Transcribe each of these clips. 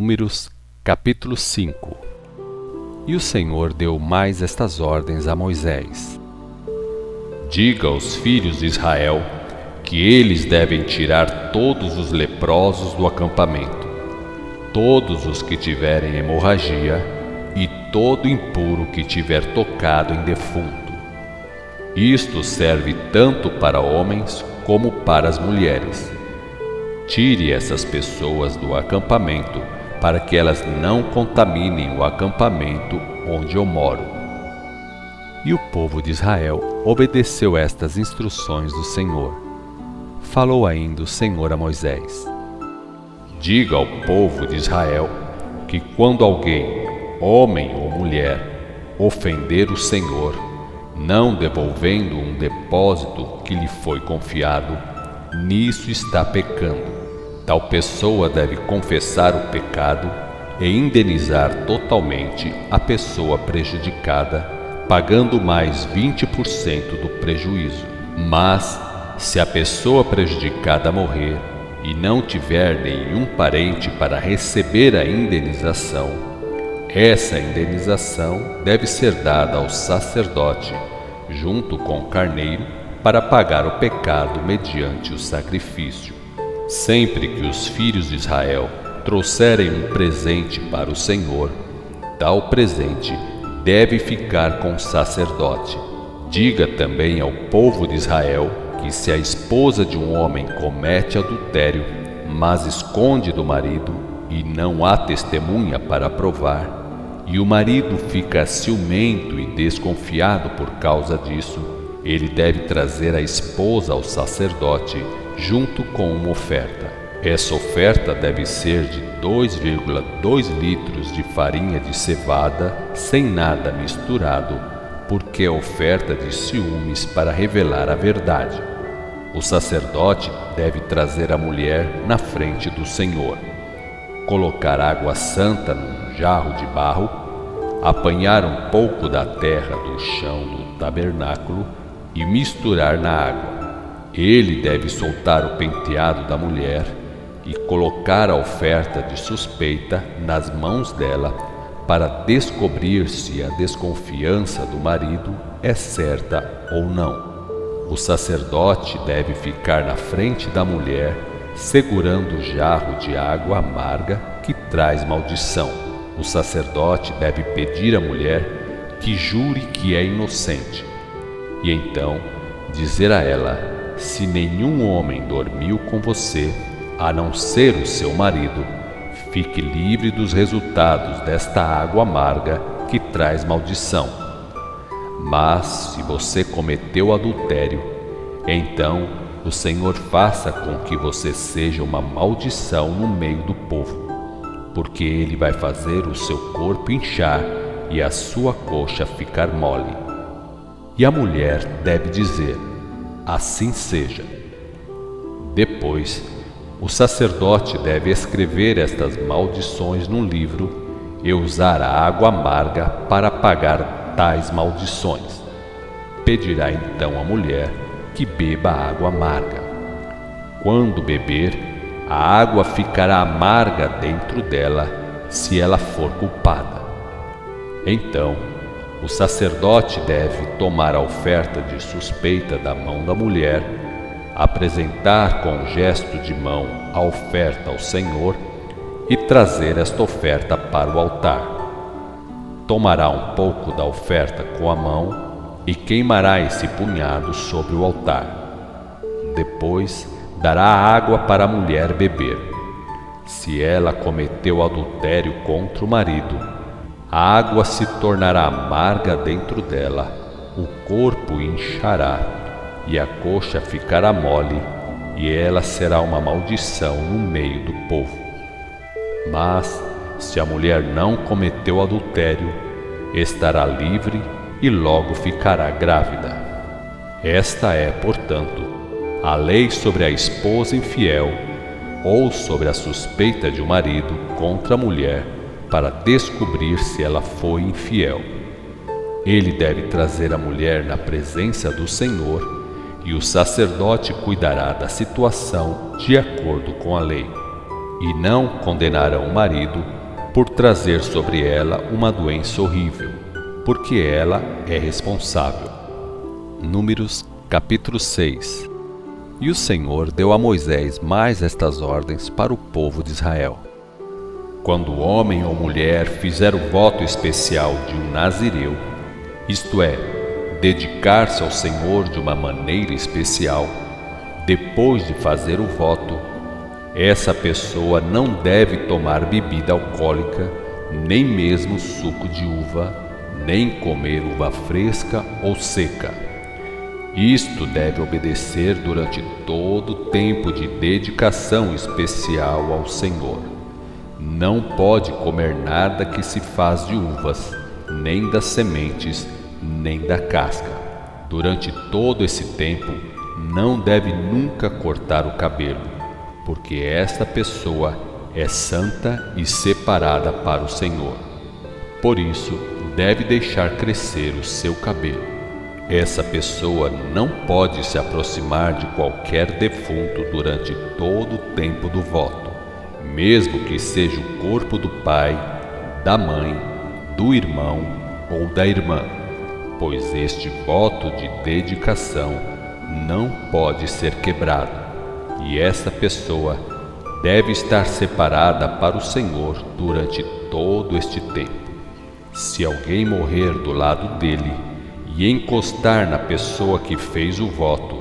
Números, capítulo 5 E o Senhor deu mais estas ordens a Moisés: Diga aos filhos de Israel que eles devem tirar todos os leprosos do acampamento, todos os que tiverem hemorragia e todo impuro que tiver tocado em defunto. Isto serve tanto para homens como para as mulheres. Tire essas pessoas do acampamento para que elas não contaminem o acampamento onde eu moro. E o povo de Israel obedeceu estas instruções do Senhor. Falou ainda o Senhor a Moisés: Diga ao povo de Israel que quando alguém, homem ou mulher, ofender o Senhor, não devolvendo um depósito que lhe foi confiado, nisso está pecando. Tal pessoa deve confessar o pecado e indenizar totalmente a pessoa prejudicada, pagando mais 20% do prejuízo. Mas, se a pessoa prejudicada morrer e não tiver nenhum parente para receber a indenização, essa indenização deve ser dada ao sacerdote, junto com o carneiro, para pagar o pecado mediante o sacrifício. Sempre que os filhos de Israel trouxerem um presente para o Senhor, tal presente deve ficar com o sacerdote. Diga também ao povo de Israel que se a esposa de um homem comete adultério, mas esconde do marido e não há testemunha para provar, e o marido fica ciumento e desconfiado por causa disso, ele deve trazer a esposa ao sacerdote junto com uma oferta. Essa oferta deve ser de 2,2 litros de farinha de cevada, sem nada misturado, porque é oferta de ciúmes para revelar a verdade. O sacerdote deve trazer a mulher na frente do Senhor, colocar água santa num jarro de barro, apanhar um pouco da terra do chão do tabernáculo e misturar na água ele deve soltar o penteado da mulher e colocar a oferta de suspeita nas mãos dela para descobrir se a desconfiança do marido é certa ou não. O sacerdote deve ficar na frente da mulher, segurando o jarro de água amarga que traz maldição. O sacerdote deve pedir à mulher que jure que é inocente, e então dizer a ela se nenhum homem dormiu com você, a não ser o seu marido, fique livre dos resultados desta água amarga que traz maldição. Mas se você cometeu adultério, então o Senhor faça com que você seja uma maldição no meio do povo, porque ele vai fazer o seu corpo inchar e a sua coxa ficar mole. E a mulher deve dizer: assim seja. Depois, o sacerdote deve escrever estas maldições num livro e usar a água amarga para apagar tais maldições. Pedirá então à mulher que beba a água amarga. Quando beber, a água ficará amarga dentro dela se ela for culpada. Então, o sacerdote deve tomar a oferta de suspeita da mão da mulher, apresentar com gesto de mão a oferta ao Senhor e trazer esta oferta para o altar. Tomará um pouco da oferta com a mão e queimará esse punhado sobre o altar. Depois dará água para a mulher beber. Se ela cometeu adultério contra o marido, a água se tornará amarga dentro dela, o corpo inchará, e a coxa ficará mole, e ela será uma maldição no meio do povo. Mas, se a mulher não cometeu adultério, estará livre e logo ficará grávida. Esta é, portanto, a lei sobre a esposa infiel ou sobre a suspeita de um marido contra a mulher para descobrir se ela foi infiel. Ele deve trazer a mulher na presença do Senhor e o sacerdote cuidará da situação de acordo com a lei. e não condenarão o marido por trazer sobre ela uma doença horrível, porque ela é responsável. Números capítulo 6 E o Senhor deu a Moisés mais estas ordens para o povo de Israel. Quando o homem ou mulher fizer o voto especial de um nazireu, isto é, dedicar-se ao Senhor de uma maneira especial, depois de fazer o voto, essa pessoa não deve tomar bebida alcoólica, nem mesmo suco de uva, nem comer uva fresca ou seca. Isto deve obedecer durante todo o tempo de dedicação especial ao Senhor. Não pode comer nada que se faz de uvas, nem das sementes, nem da casca. Durante todo esse tempo, não deve nunca cortar o cabelo porque esta pessoa é santa e separada para o Senhor. Por isso, deve deixar crescer o seu cabelo. Essa pessoa não pode se aproximar de qualquer defunto durante todo o tempo do voto, mesmo que seja o corpo do pai, da mãe, do irmão ou da irmã, pois este voto de dedicação não pode ser quebrado e essa pessoa deve estar separada para o Senhor durante todo este tempo. Se alguém morrer do lado dele e encostar na pessoa que fez o voto,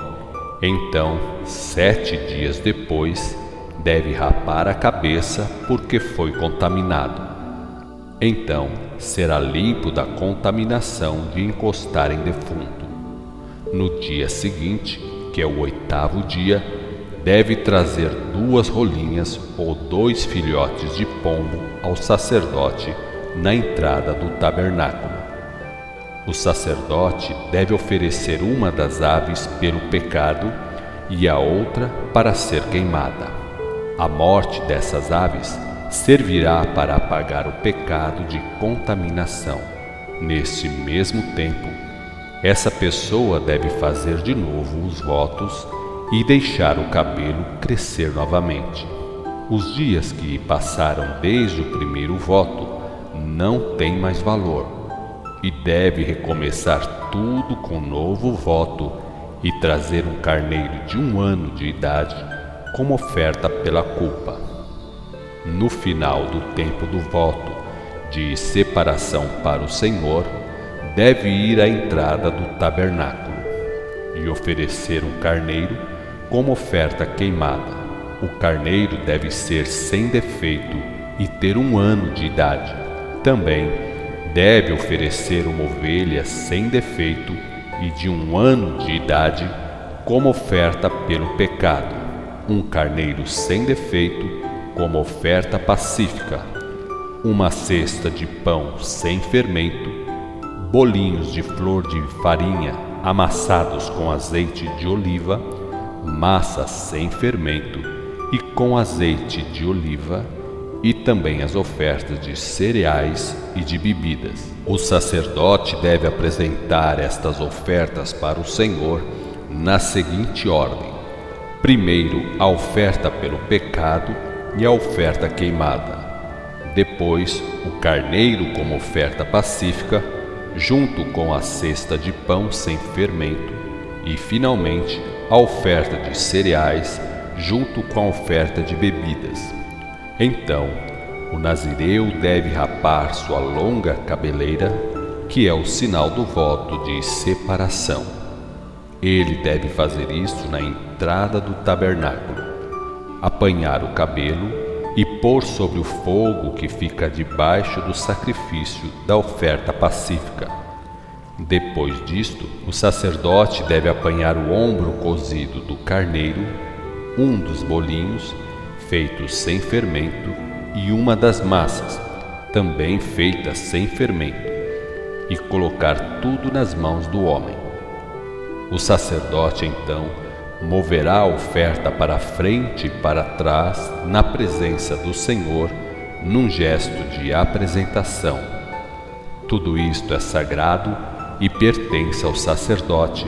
então, sete dias depois, deve rapar a cabeça porque foi contaminado. Então, será limpo da contaminação de encostar em defunto. No dia seguinte, que é o oitavo dia, deve trazer duas rolinhas ou dois filhotes de pombo ao sacerdote na entrada do tabernáculo. O sacerdote deve oferecer uma das aves pelo pecado e a outra para ser queimada. A morte dessas aves servirá para apagar o pecado de contaminação. Neste mesmo tempo, essa pessoa deve fazer de novo os votos e deixar o cabelo crescer novamente. Os dias que passaram desde o primeiro voto não têm mais valor e deve recomeçar tudo com novo voto e trazer um carneiro de um ano de idade como oferta pela culpa. No final do tempo do voto de separação para o Senhor, deve ir à entrada do tabernáculo e oferecer um carneiro como oferta queimada. O carneiro deve ser sem defeito e ter um ano de idade. Também deve oferecer uma ovelha sem defeito e de um ano de idade como oferta pelo pecado, um carneiro sem defeito como oferta pacífica, uma cesta de pão sem fermento, bolinhos de flor de farinha amassados com azeite de oliva massa sem fermento e com azeite de oliva, e também as ofertas de cereais e de bebidas. O sacerdote deve apresentar estas ofertas para o Senhor na seguinte ordem: primeiro a oferta pelo pecado e a oferta queimada, depois o carneiro como oferta pacífica, junto com a cesta de pão sem fermento, e finalmente a oferta de cereais junto com a oferta de bebidas. Então, o nazireu deve rapar sua longa cabeleira, que é o sinal do voto de separação. Ele deve fazer isso na do tabernáculo, apanhar o cabelo e pôr sobre o fogo que fica debaixo do sacrifício da oferta pacífica depois disto, o sacerdote deve apanhar o ombro cozido do carneiro, um dos bolinhos, feitos sem fermento, e uma das massas, também feitas sem fermento, e colocar tudo nas mãos do homem. O sacerdote então moverá a oferta para frente e para trás na presença do Senhor, num gesto de apresentação. Tudo isto é sagrado e pertence ao sacerdote,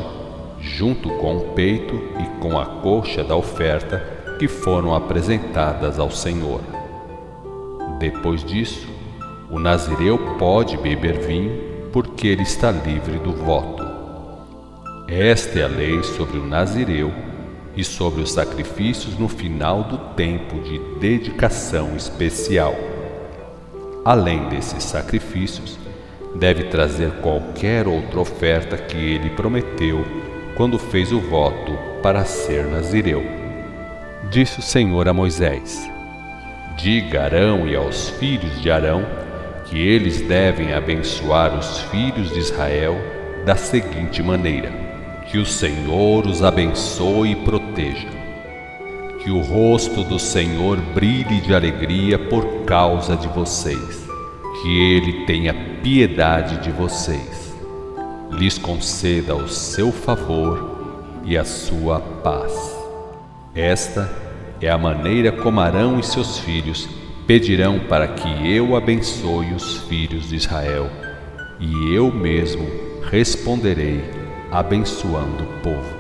junto com o peito e com a coxa da oferta, que foram apresentadas ao Senhor. Depois disso, o nazireu pode beber vinho porque ele está livre do voto. Esta é a lei sobre o nazireu e sobre os sacrifícios no final do tempo de dedicação especial. Além desses sacrifícios, deve trazer qualquer outra oferta que ele prometeu quando fez o voto para ser nazireu. Disse o Senhor a Moisés: Diga a Arão e aos filhos de Arão que eles devem abençoar os filhos de Israel da seguinte maneira: Que o Senhor os abençoe e proteja. Que o rosto do Senhor brilhe de alegria por causa de vocês. Que ele tenha piedade de vocês. Lhes conceda o seu favor e a sua paz. Esta é a maneira como Arão e seus filhos pedirão para que eu abençoe os filhos de Israel, e eu mesmo responderei abençoando o povo.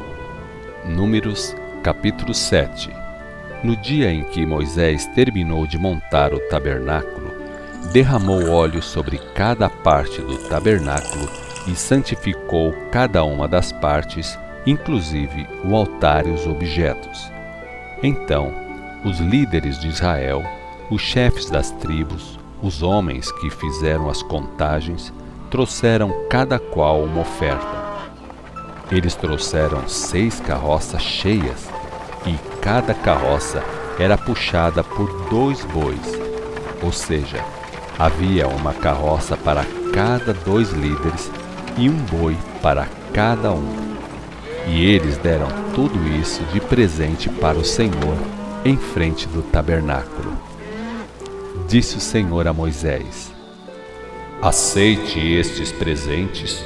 Números capítulo 7 No dia em que Moisés terminou de montar o tabernáculo, derramou óleo sobre cada parte do tabernáculo e santificou cada uma das partes, inclusive o altar e os objetos. Então, os líderes de Israel os chefes das tribos, os homens que fizeram as contagens, trouxeram cada qual uma oferta. Eles trouxeram seis carroças cheias, e cada carroça era puxada por dois bois, ou seja, havia uma carroça para cada dois líderes e um boi para cada um. E eles deram tudo isso de presente para o Senhor em frente do tabernáculo. Disse o Senhor a Moisés: Aceite estes presentes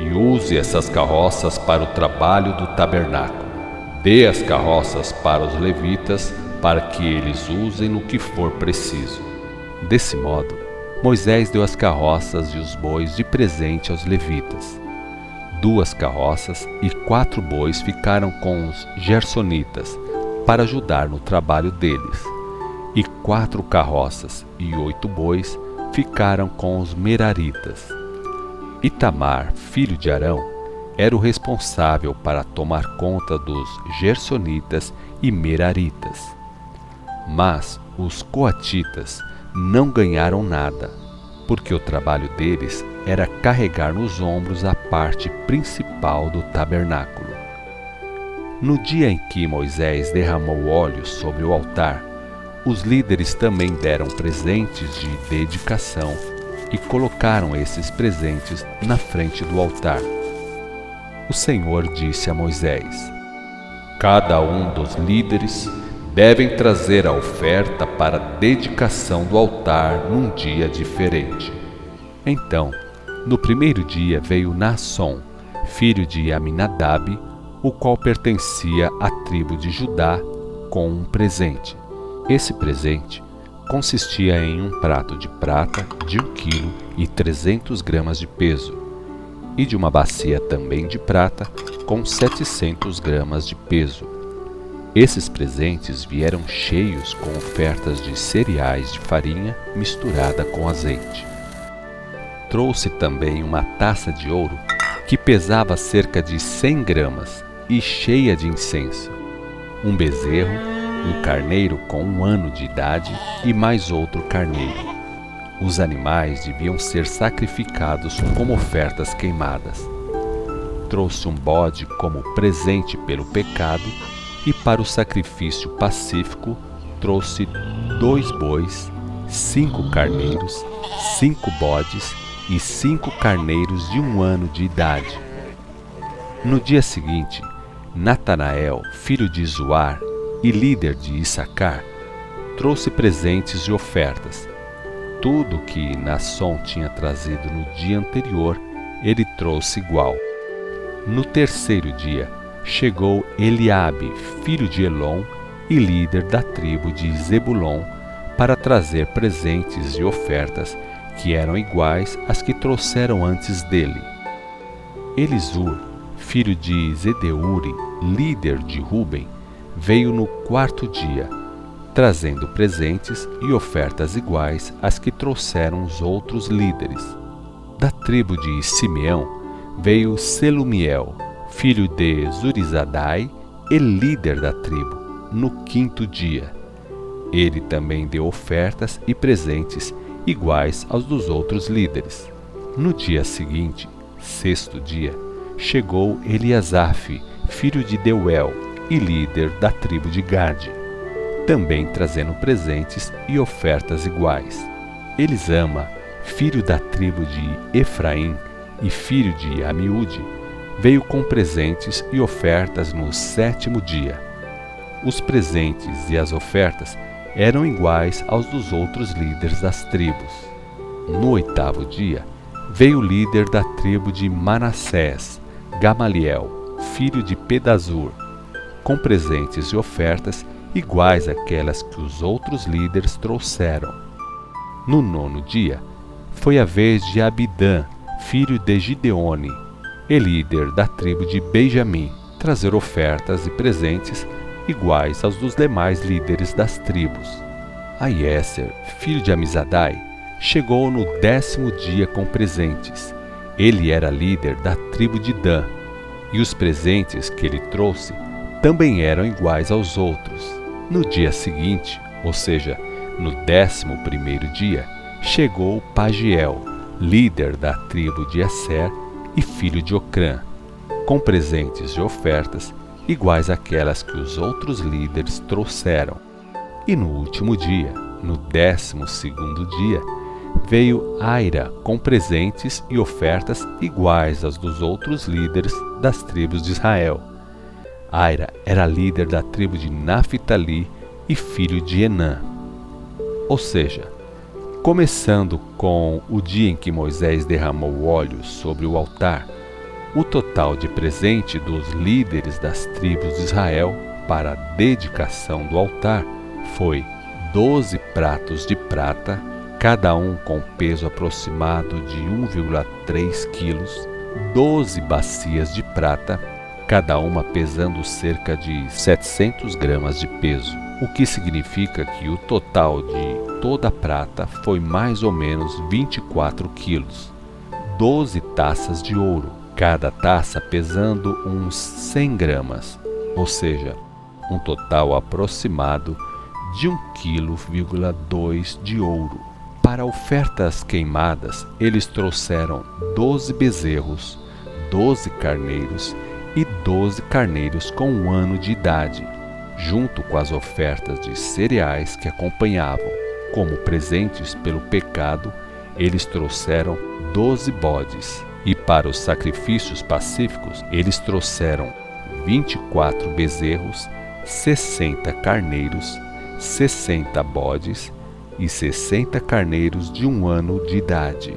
e use essas carroças para o trabalho do tabernáculo. Dê as carroças para os levitas, para que eles usem no que for preciso. Desse modo, Moisés deu as carroças e os bois de presente aos levitas. Duas carroças e quatro bois ficaram com os gersonitas para ajudar no trabalho deles e quatro carroças e oito bois ficaram com os meraritas. Itamar, filho de Arão, era o responsável para tomar conta dos gersonitas e meraritas. Mas os coatitas não ganharam nada, porque o trabalho deles era carregar nos ombros a parte principal do tabernáculo. No dia em que Moisés derramou óleo sobre o altar, os líderes também deram presentes de dedicação e colocaram esses presentes na frente do altar. O Senhor disse a Moisés: Cada um dos líderes devem trazer a oferta para a dedicação do altar num dia diferente. Então, no primeiro dia veio Naasson, filho de Aminadab, o qual pertencia à tribo de Judá, com um presente. Esse presente consistia em um prato de prata de 1 kg e 300 gramas de peso e de uma bacia também de prata com 700 gramas de peso. Esses presentes vieram cheios com ofertas de cereais de farinha misturada com azeite. Trouxe também uma taça de ouro que pesava cerca de 100 gramas e cheia de incenso, um bezerro um carneiro com um ano de idade e mais outro carneiro. Os animais deviam ser sacrificados como ofertas queimadas. Trouxe um bode como presente pelo pecado, e para o sacrifício pacífico trouxe dois bois, cinco carneiros, cinco bodes e cinco carneiros de um ano de idade. No dia seguinte, Natanael, filho de Zoar, e líder de Issacar, trouxe presentes e ofertas. Tudo que Nasson tinha trazido no dia anterior, ele trouxe igual. No terceiro dia, chegou Eliabe, filho de Elon e líder da tribo de Zebulon, para trazer presentes e ofertas que eram iguais às que trouxeram antes dele. Elisur, filho de Zedeuri, líder de Ruben, veio no quarto dia, trazendo presentes e ofertas iguais às que trouxeram os outros líderes. Da tribo de Simeão veio Selumiel, filho de Zurizadai e líder da tribo, no quinto dia. Ele também deu ofertas e presentes iguais aos dos outros líderes. No dia seguinte, sexto dia, chegou Eliasaf, filho de Deuel e líder da tribo de Gade, também trazendo presentes e ofertas iguais. Elisama, filho da tribo de Efraim e filho de Amiúde, veio com presentes e ofertas no sétimo dia. Os presentes e as ofertas eram iguais aos dos outros líderes das tribos. No oitavo dia, veio o líder da tribo de Manassés, Gamaliel, filho de Pedazur, com presentes e ofertas iguais àquelas que os outros líderes trouxeram. No nono dia, foi a vez de Abidã, filho de Gideone, e líder da tribo de Benjamim, trazer ofertas e presentes iguais aos dos demais líderes das tribos. Aiéser, filho de Amizadai, chegou no décimo dia com presentes. Ele era líder da tribo de Dan, e os presentes que ele trouxe também eram iguais aos outros. No dia seguinte, ou seja, no décimo primeiro dia, chegou Pagiel, líder da tribo de Esser, e filho de Ocrã, com presentes e ofertas iguais àquelas que os outros líderes trouxeram. E no último dia, no décimo segundo dia, veio Aira com presentes e ofertas iguais às dos outros líderes das tribos de Israel. Aira era líder da tribo de Naphtali e filho de Enã. Ou seja, Começando com o dia em que Moisés derramou óleo sobre o altar, o total de presente dos líderes das tribos de Israel para a dedicação do altar foi doze pratos de prata, cada um com peso aproximado de 1,3 quilos, doze bacias de prata, cada uma pesando cerca de 700 gramas de peso, o que significa que o total de toda a prata foi mais ou menos 24 quilos. Doze taças de ouro, cada taça pesando uns 100 gramas, ou seja, um total aproximado de 1,2 kg de ouro. Para ofertas queimadas, eles trouxeram doze bezerros, doze carneiros e doze carneiros com um ano de idade, junto com as ofertas de cereais que acompanhavam. Como presentes pelo pecado, eles trouxeram doze bodes, e para os sacrifícios pacíficos, eles trouxeram vinte e quatro bezerros, sessenta carneiros, sessenta bodes e sessenta carneiros de um ano de idade.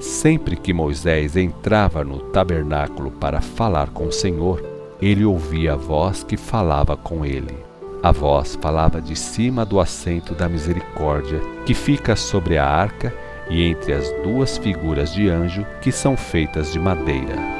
Sempre que Moisés entrava no tabernáculo para falar com o Senhor, ele ouvia a voz que falava com ele. A voz falava de cima do assento da misericórdia, que fica sobre a arca e entre as duas figuras de anjo que são feitas de madeira.